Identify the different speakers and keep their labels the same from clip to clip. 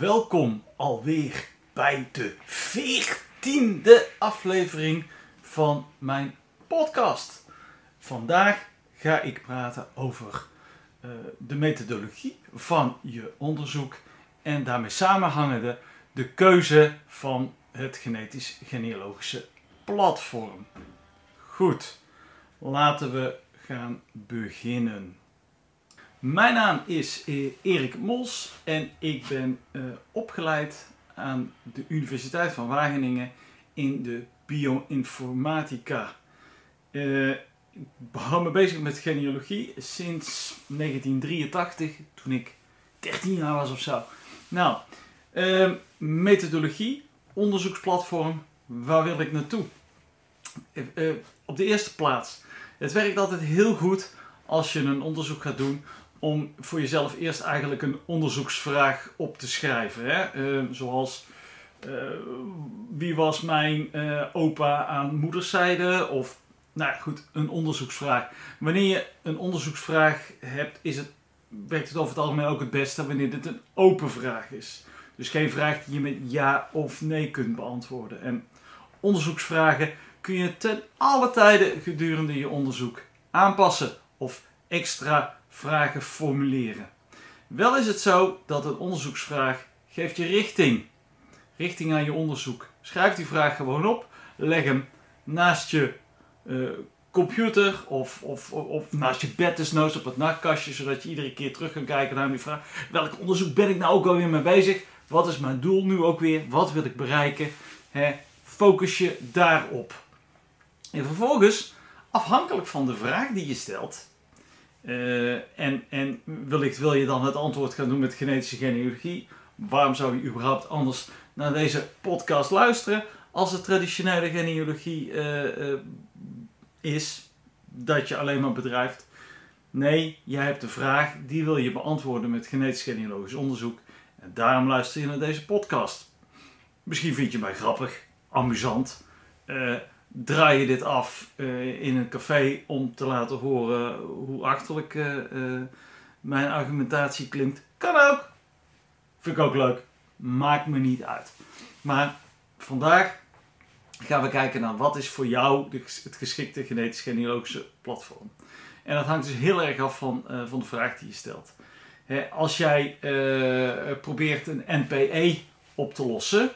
Speaker 1: Welkom alweer bij de veertiende aflevering van mijn podcast. Vandaag ga ik praten over eh, de methodologie van je onderzoek en daarmee samenhangende de keuze van het genetisch genealogische platform. Goed, laten we gaan beginnen. Mijn naam is eh, Erik Mos en ik ben eh, opgeleid aan de Universiteit van Wageningen in de bioinformatica. Uh, ik hou me bezig met genealogie sinds 1983, toen ik 13 jaar was of zo. Nou, methodologie, onderzoeksplatform, waar wil ik naartoe? op de eerste plaats, het werkt altijd heel goed als je een onderzoek gaat doen om voor jezelf eerst eigenlijk een onderzoeksvraag op te schrijven. Hè? Uh, zoals wie was mijn uh, opa aan moederszijde? Of nou goed, een onderzoeksvraag. Wanneer je een onderzoeksvraag hebt, is het, werkt het over het algemeen ook het beste wanneer dit een open vraag is. Dus geen vraag die je met ja of nee kunt beantwoorden. En onderzoeksvragen kun je ten alle tijden gedurende je onderzoek aanpassen of extra vragen formuleren. Wel is het zo dat een onderzoeksvraag geeft je richting. Richting aan je onderzoek. Schrijf die vraag gewoon op. Leg hem naast je uh, computer of, of, of, naast je bed desnoods op het nachtkastje. Zodat je iedere keer terug kan kijken naar die vraag. Welk onderzoek ben ik nou ook alweer mee bezig? Wat is mijn doel nu ook weer? Wat wil ik bereiken? focus je daarop. En vervolgens, afhankelijk van de vraag die je stelt, uh, en, wil je dan het antwoord gaan doen met genetische genealogie. Waarom zou je überhaupt anders naar deze podcast luisteren als het traditionele genealogie uh, uh, is dat je alleen maar bedrijft? Nee, jij hebt de vraag, die wil je beantwoorden met genetisch genealogisch onderzoek. En daarom luister je naar deze podcast. Misschien vind je mij grappig, amusant draai je dit af in een café om te laten horen hoe achterlijk mijn argumentatie klinkt. Kan ook. Vind ik ook leuk. Maakt me niet uit. Maar vandaag gaan we kijken naar wat is voor jou het geschikte genetisch genealogische platform. En dat hangt dus heel erg af van, van de vraag die je stelt. Als jij probeert een NPE op te lossen,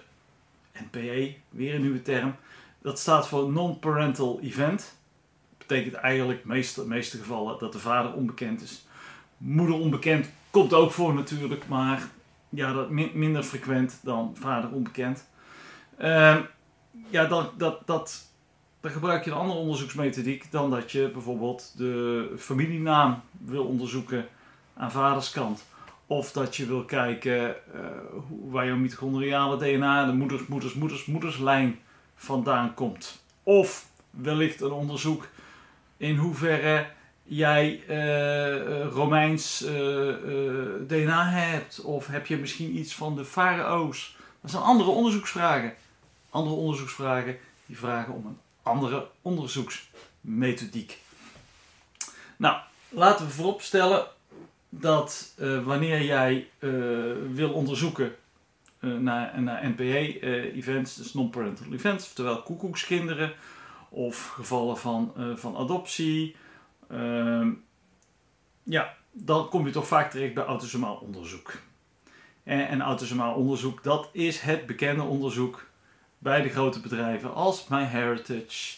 Speaker 1: NPE, weer een nieuwe term, dat staat voor non-parental event. Dat betekent eigenlijk in de meeste gevallen dat de vader onbekend is. Moeder onbekend komt ook voor natuurlijk, maar ja, dat minder frequent dan vader onbekend. Uh, ja, dat, dat, dat, dan gebruik je een andere onderzoeksmethodiek dan dat je bijvoorbeeld de familienaam wil onderzoeken aan vaderskant. Of dat je wil kijken uh, waar jouw mitochondriale DNA, de moeders, moeders, moeders, moederslijn vandaan komt. Of wellicht een onderzoek in hoeverre jij uh, Romeins uh, DNA hebt. Of heb je misschien iets van de farao's. Dat zijn andere onderzoeksvragen. Andere onderzoeksvragen die vragen om een andere onderzoeksmethodiek. Nou, laten we vooropstellen dat wanneer jij wil onderzoeken uh, naar, naar NPE-events, dus non-parental events, oftewel koekoekskinderen of gevallen van, uh, van adoptie. Uh, ja, dan kom je toch vaak terecht bij autosomaal onderzoek. En, autosomaal onderzoek, dat is het bekende onderzoek bij de grote bedrijven als MyHeritage,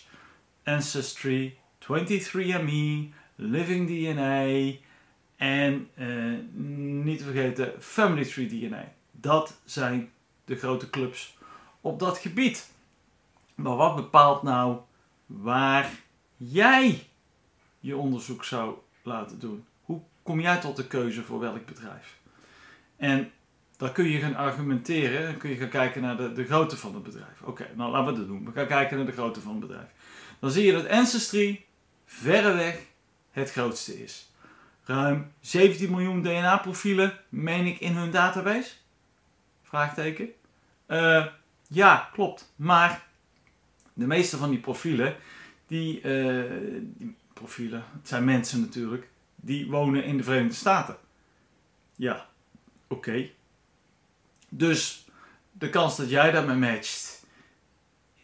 Speaker 1: Ancestry, 23andMe, Living DNA en uh, niet te vergeten Family Tree DNA. Dat zijn de grote clubs op dat gebied. Maar wat bepaalt nou waar jij je onderzoek zou laten doen? Hoe kom jij tot de keuze voor welk bedrijf? En dan kun je gaan argumenteren. Kun je gaan kijken naar de, de grootte van het bedrijf. Oké, nou laten we dat doen. We gaan kijken naar de grootte van het bedrijf. Dan zie je dat Ancestry verreweg het grootste is. Ruim 17 miljoen DNA-profielen, meen ik, in hun database? Vraagteken. Uh, ja, klopt. Maar de meeste van die profielen, die, die profielen, het zijn mensen natuurlijk, die wonen in de Verenigde Staten. Ja, oké. Dus de kans dat jij daarmee matcht,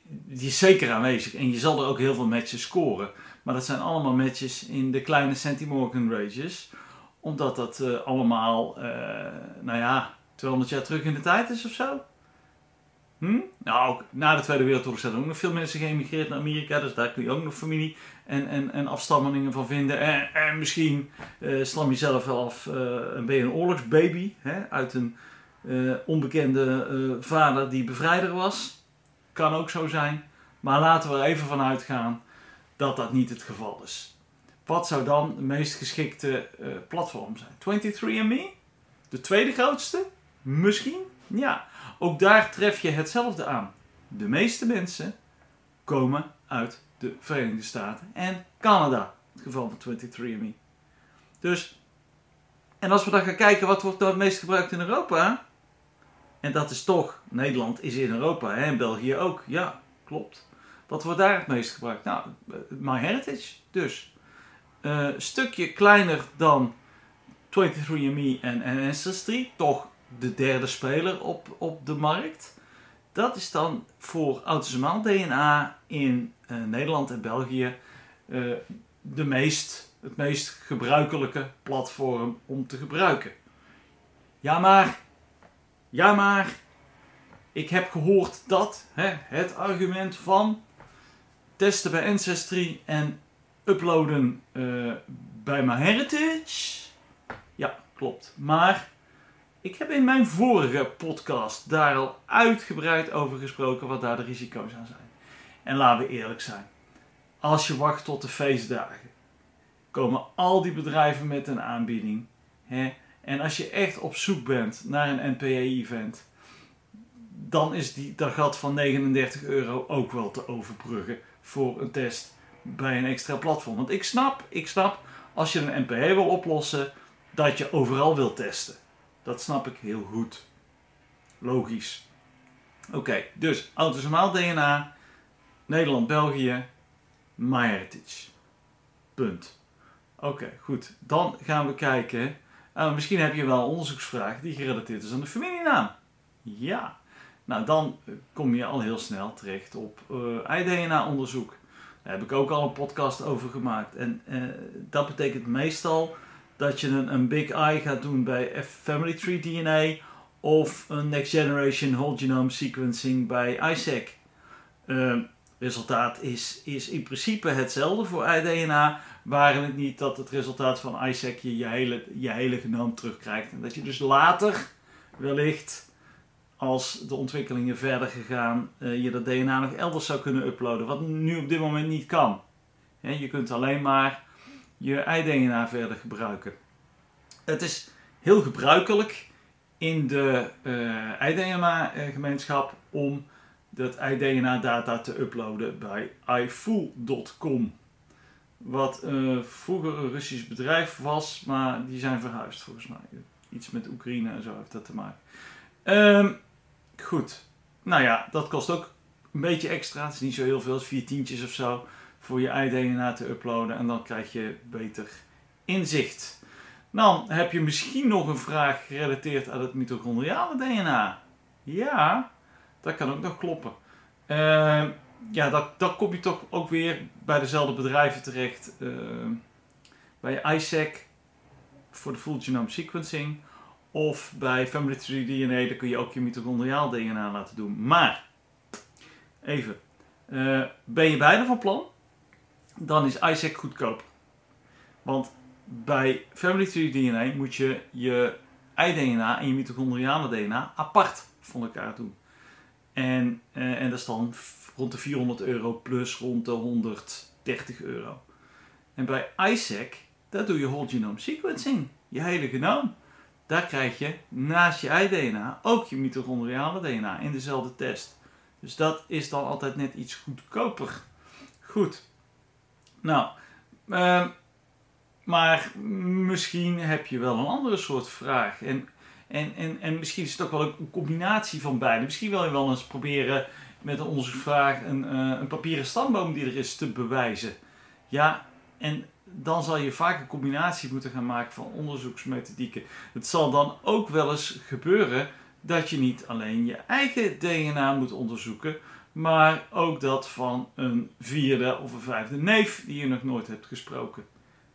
Speaker 1: die is zeker aanwezig. En je zal er ook heel veel matches scoren. Maar dat zijn allemaal matches in de kleine Centimorgan ranges. Omdat dat uh, allemaal, uh, nou ja, 200 jaar terug in de tijd is of zo. Hm? Nou, na de Tweede Wereldoorlog zijn er ook nog veel mensen geëmigreerd naar Amerika. Dus daar kun je ook nog familie en, en, en afstammelingen van vinden. En, en misschien uh, slam je zelf wel af en ben een oorlogsbaby. Hè, uit een onbekende vader die bevrijder was. Kan ook zo zijn. Maar laten we er even van uitgaan dat dat niet het geval is. Wat zou dan de meest geschikte platform zijn? 23andMe? De tweede grootste? Misschien? Ja, ook daar tref je hetzelfde aan. De meeste mensen komen uit de Verenigde Staten en Canada. Het geval van 23andMe. Dus, en als we dan gaan kijken wat wordt nou het meest gebruikt in Europa? En dat is toch, Nederland is in Europa hè, en België ook. Ja, klopt. Wat wordt daar het meest gebruikt? Nou, MyHeritage dus. Uh, stukje kleiner dan 23andMe en, en Ancestry. Toch de derde speler op, op de markt. Dat is dan voor autosomaal DNA in uh, Nederland en België uh, de meest, het meest gebruikelijke platform om te gebruiken. Ja maar, ja maar, ik heb gehoord dat hè, het argument van testen bij Ancestry en uploaden uh, bij MyHeritage. Ja, klopt. Maar ik heb in mijn vorige podcast daar al uitgebreid over gesproken wat daar de risico's aan zijn. En laten we eerlijk zijn. Als je wacht tot de feestdagen, komen al die bedrijven met een aanbieding. Hè? En als je echt op zoek bent naar een NPE-event, dan is die, dat gat van 39 euro ook wel te overbruggen voor een test bij een extra platform. Want ik snap, ik snap, als je een NPE wil oplossen, dat je overal wil testen. Dat snap ik heel goed. Logisch. Oké, dus autosomaal DNA, Nederland, België, MyHeritage. Punt. Oké, goed. Dan gaan we kijken. Uh, misschien heb je wel een onderzoeksvraag die gerelateerd is aan de familienaam. Ja. Nou, dan kom je al heel snel terecht op uh, eh, iDNA-onderzoek. Daar heb ik ook al een podcast over gemaakt. En dat betekent meestal dat je een, een Big I gaat doen bij Family Tree DNA of een Next Generation Whole Genome Sequencing bij ISAC. Uh, resultaat is, is in principe hetzelfde voor iDNA, waren het niet dat het resultaat van ISAC je je hele, je hele genoom terugkrijgt. En dat je dus later wellicht als de ontwikkelingen verder gegaan, uh, je dat DNA nog elders zou kunnen uploaden. Wat nu op dit moment niet kan. je kunt alleen maar je iDNA verder gebruiken. Het is heel gebruikelijk in de uh, iDNA-gemeenschap om dat iDNA-data te uploaden bij iFool.com. Wat uh, vroeger een Russisch bedrijf was, maar die zijn verhuisd volgens mij. Iets met Oekraïne en zo heeft dat te maken. Um, Goed. Nou ja, dat kost ook een beetje extra. Het is niet zo heel veel, vier tientjes of zo. Voor je iDNA te uploaden. En dan krijg je beter inzicht. Dan heb je misschien nog een vraag gerelateerd aan het mitochondriale DNA. Ja, dat kan ook nog kloppen. Uh, ja, dat, dat kom je toch ook weer bij dezelfde bedrijven terecht. Uh, bij ISAC voor de full genome sequencing. Of bij Family Tree DNA, dan kun je ook je mitochondriaal DNA laten doen. Maar, even, uh, ben je beide van plan? Dan is ISAC goedkoop. Want bij Family Tree DNA moet je je i-DNA en je mitochondriale DNA apart van elkaar doen. En, uh, en dat is dan rond de 400 euro plus rond de 130 euro. En bij ISAC, daar doe je whole genome sequencing, je hele genoom. daar krijg je naast je ei-DNA ook je mitochondriale DNA in dezelfde test. Dus dat is dan altijd net iets goedkoper. Goed. Nou, uh, maar misschien heb je wel een andere soort vraag. En, en, en, en misschien is het ook wel een combinatie van beide. Misschien wil je wel eens proberen met een onderzoeksvraag een, uh, een papieren stamboom die er is te bewijzen. Ja, en dan zal je vaak een combinatie moeten gaan maken van onderzoeksmethodieken. Het zal dan ook wel eens gebeuren dat je niet alleen je eigen DNA moet onderzoeken, maar ook dat van een vierde of een vijfde neef die je nog nooit hebt gesproken.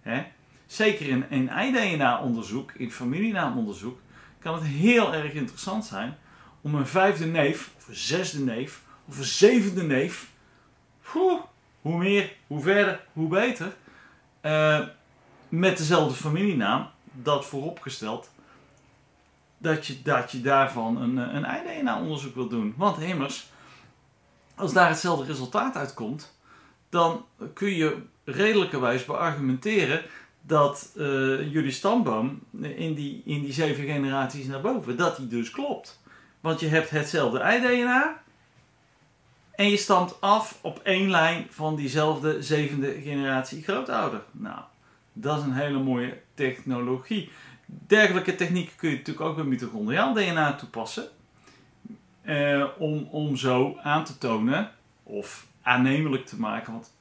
Speaker 1: Hè? Zeker in een ei-DNA-onderzoek, in familienaamonderzoek, kan het heel erg interessant zijn om een vijfde neef, of een zesde neef, of een zevende neef, hoe meer, hoe verder, hoe beter, uh, met dezelfde familienaam, dat vooropgesteld, dat je, dat je daarvan een, een ei-DNA-onderzoek wil doen. Want immers, als daar hetzelfde resultaat uitkomt, dan kun je redelijkerwijs beargumenteren dat uh, jullie stamboom in die, in die zeven generaties naar boven, dat die dus klopt. Want je hebt hetzelfde ei-DNA en je stamt af op één lijn van diezelfde zevende generatie grootouder. Nou, dat is een hele mooie technologie. Dergelijke technieken kun je natuurlijk ook bij mitochondriaal DNA toepassen. Eh, om, om zo aan te tonen, of aannemelijk te maken, want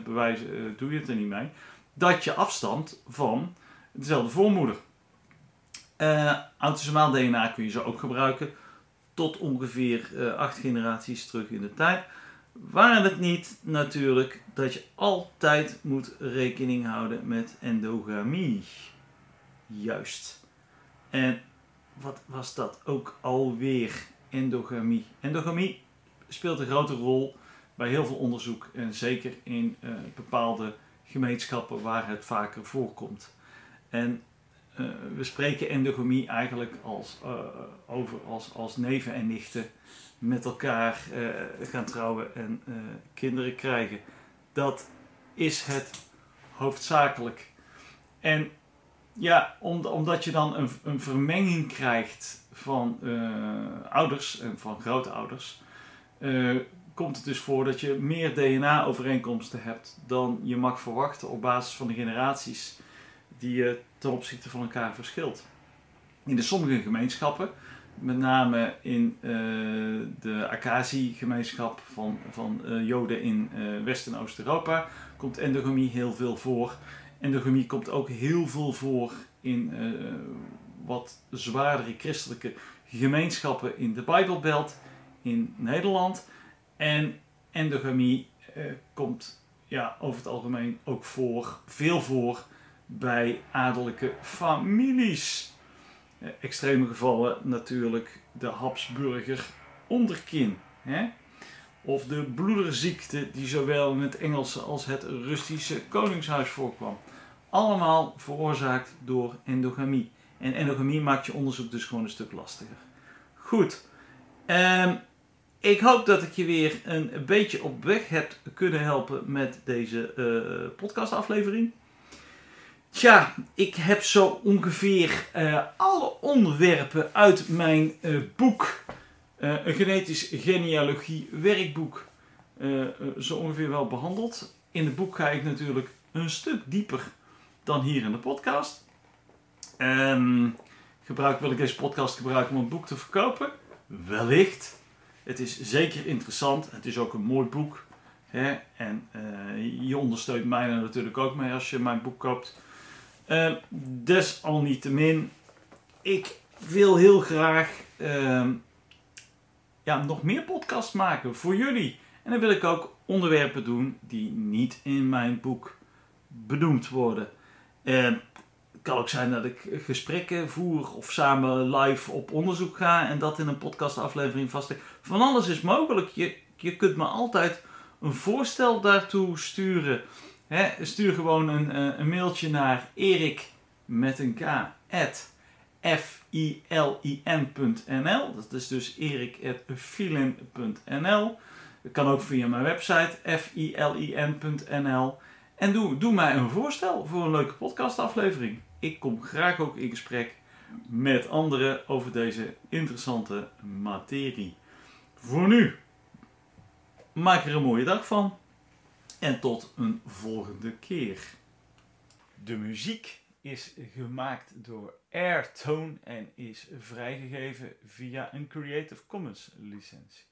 Speaker 1: 100% bewijzen uh, doe je het er niet mee, dat je afstamt van dezelfde voormoeder. Uh, autosomaal DNA kun je zo ook gebruiken tot ongeveer acht generaties terug in de tijd. Waren het niet natuurlijk dat je altijd moet rekening houden met endogamie. Juist. En wat was dat ook alweer? Endogamie. Endogamie speelt een grote rol bij heel veel onderzoek en zeker in uh, bepaalde gemeenschappen waar het vaker voorkomt. En uh, we spreken endogamie eigenlijk als, uh, over als, als neven en nichten met elkaar gaan trouwen en kinderen krijgen. Dat is het hoofdzakelijk. En ja, om, omdat je dan een, een vermenging krijgt van ouders en van grootouders, komt het dus voor dat je meer DNA-overeenkomsten hebt dan je mag verwachten op basis van de generaties die je ten opzichte van elkaar verschilt. In de sommige gemeenschappen, met name in de Akazi-gemeenschap van, van Joden in West- en Oost-Europa, komt endogamie heel veel voor. Endogamie komt ook heel veel voor in wat zwaardere christelijke gemeenschappen in de Bijbelbelt in Nederland. En endogamie komt ja, over het algemeen ook voor, veel voor bij adellijke families. Eh, extreme gevallen natuurlijk de Habsburger onderkin. Hè? Of de bloederziekte die zowel in het Engelse als het Russische koningshuis voorkwam. Allemaal veroorzaakt door endogamie. En endogamie maakt je onderzoek dus gewoon een stuk lastiger. Goed. Um, ik hoop dat ik je weer een beetje op weg heb kunnen helpen met deze uh, podcastaflevering. Tja, ik heb zo ongeveer uh, alle onderwerpen uit mijn uh, boek, uh, een genetisch genealogie werkboek, zo ongeveer wel behandeld. In het boek ga ik natuurlijk een stuk dieper dan hier in de podcast. Um, gebruik, wil ik deze podcast gebruiken om een boek te verkopen? Wellicht. Het is zeker interessant. Het is ook een mooi boek. Hè? En je ondersteunt mij er natuurlijk ook mee als je mijn boek koopt. Uh, desalniettemin, ik wil heel graag uh, ja, nog meer podcasts maken voor jullie. En dan wil ik ook onderwerpen doen die niet in mijn boek benoemd worden. Uh, het kan ook zijn dat ik gesprekken voer of samen live op onderzoek ga en dat in een podcastaflevering vastleg. Van alles is mogelijk. Je, je kunt me altijd een voorstel daartoe sturen stuur gewoon een, eh, een, mailtje naar erik met een k at filin.nl. Dat is dus erik.filin.nl. Dat kan ook via mijn website filin.nl. En doe, doe mij een voorstel voor een leuke podcastaflevering. Ik kom graag ook in gesprek met anderen over deze interessante materie. Voor nu, maak er een mooie dag van en tot een volgende keer. De muziek is gemaakt door Airtone en is vrijgegeven via een Creative Commons licentie.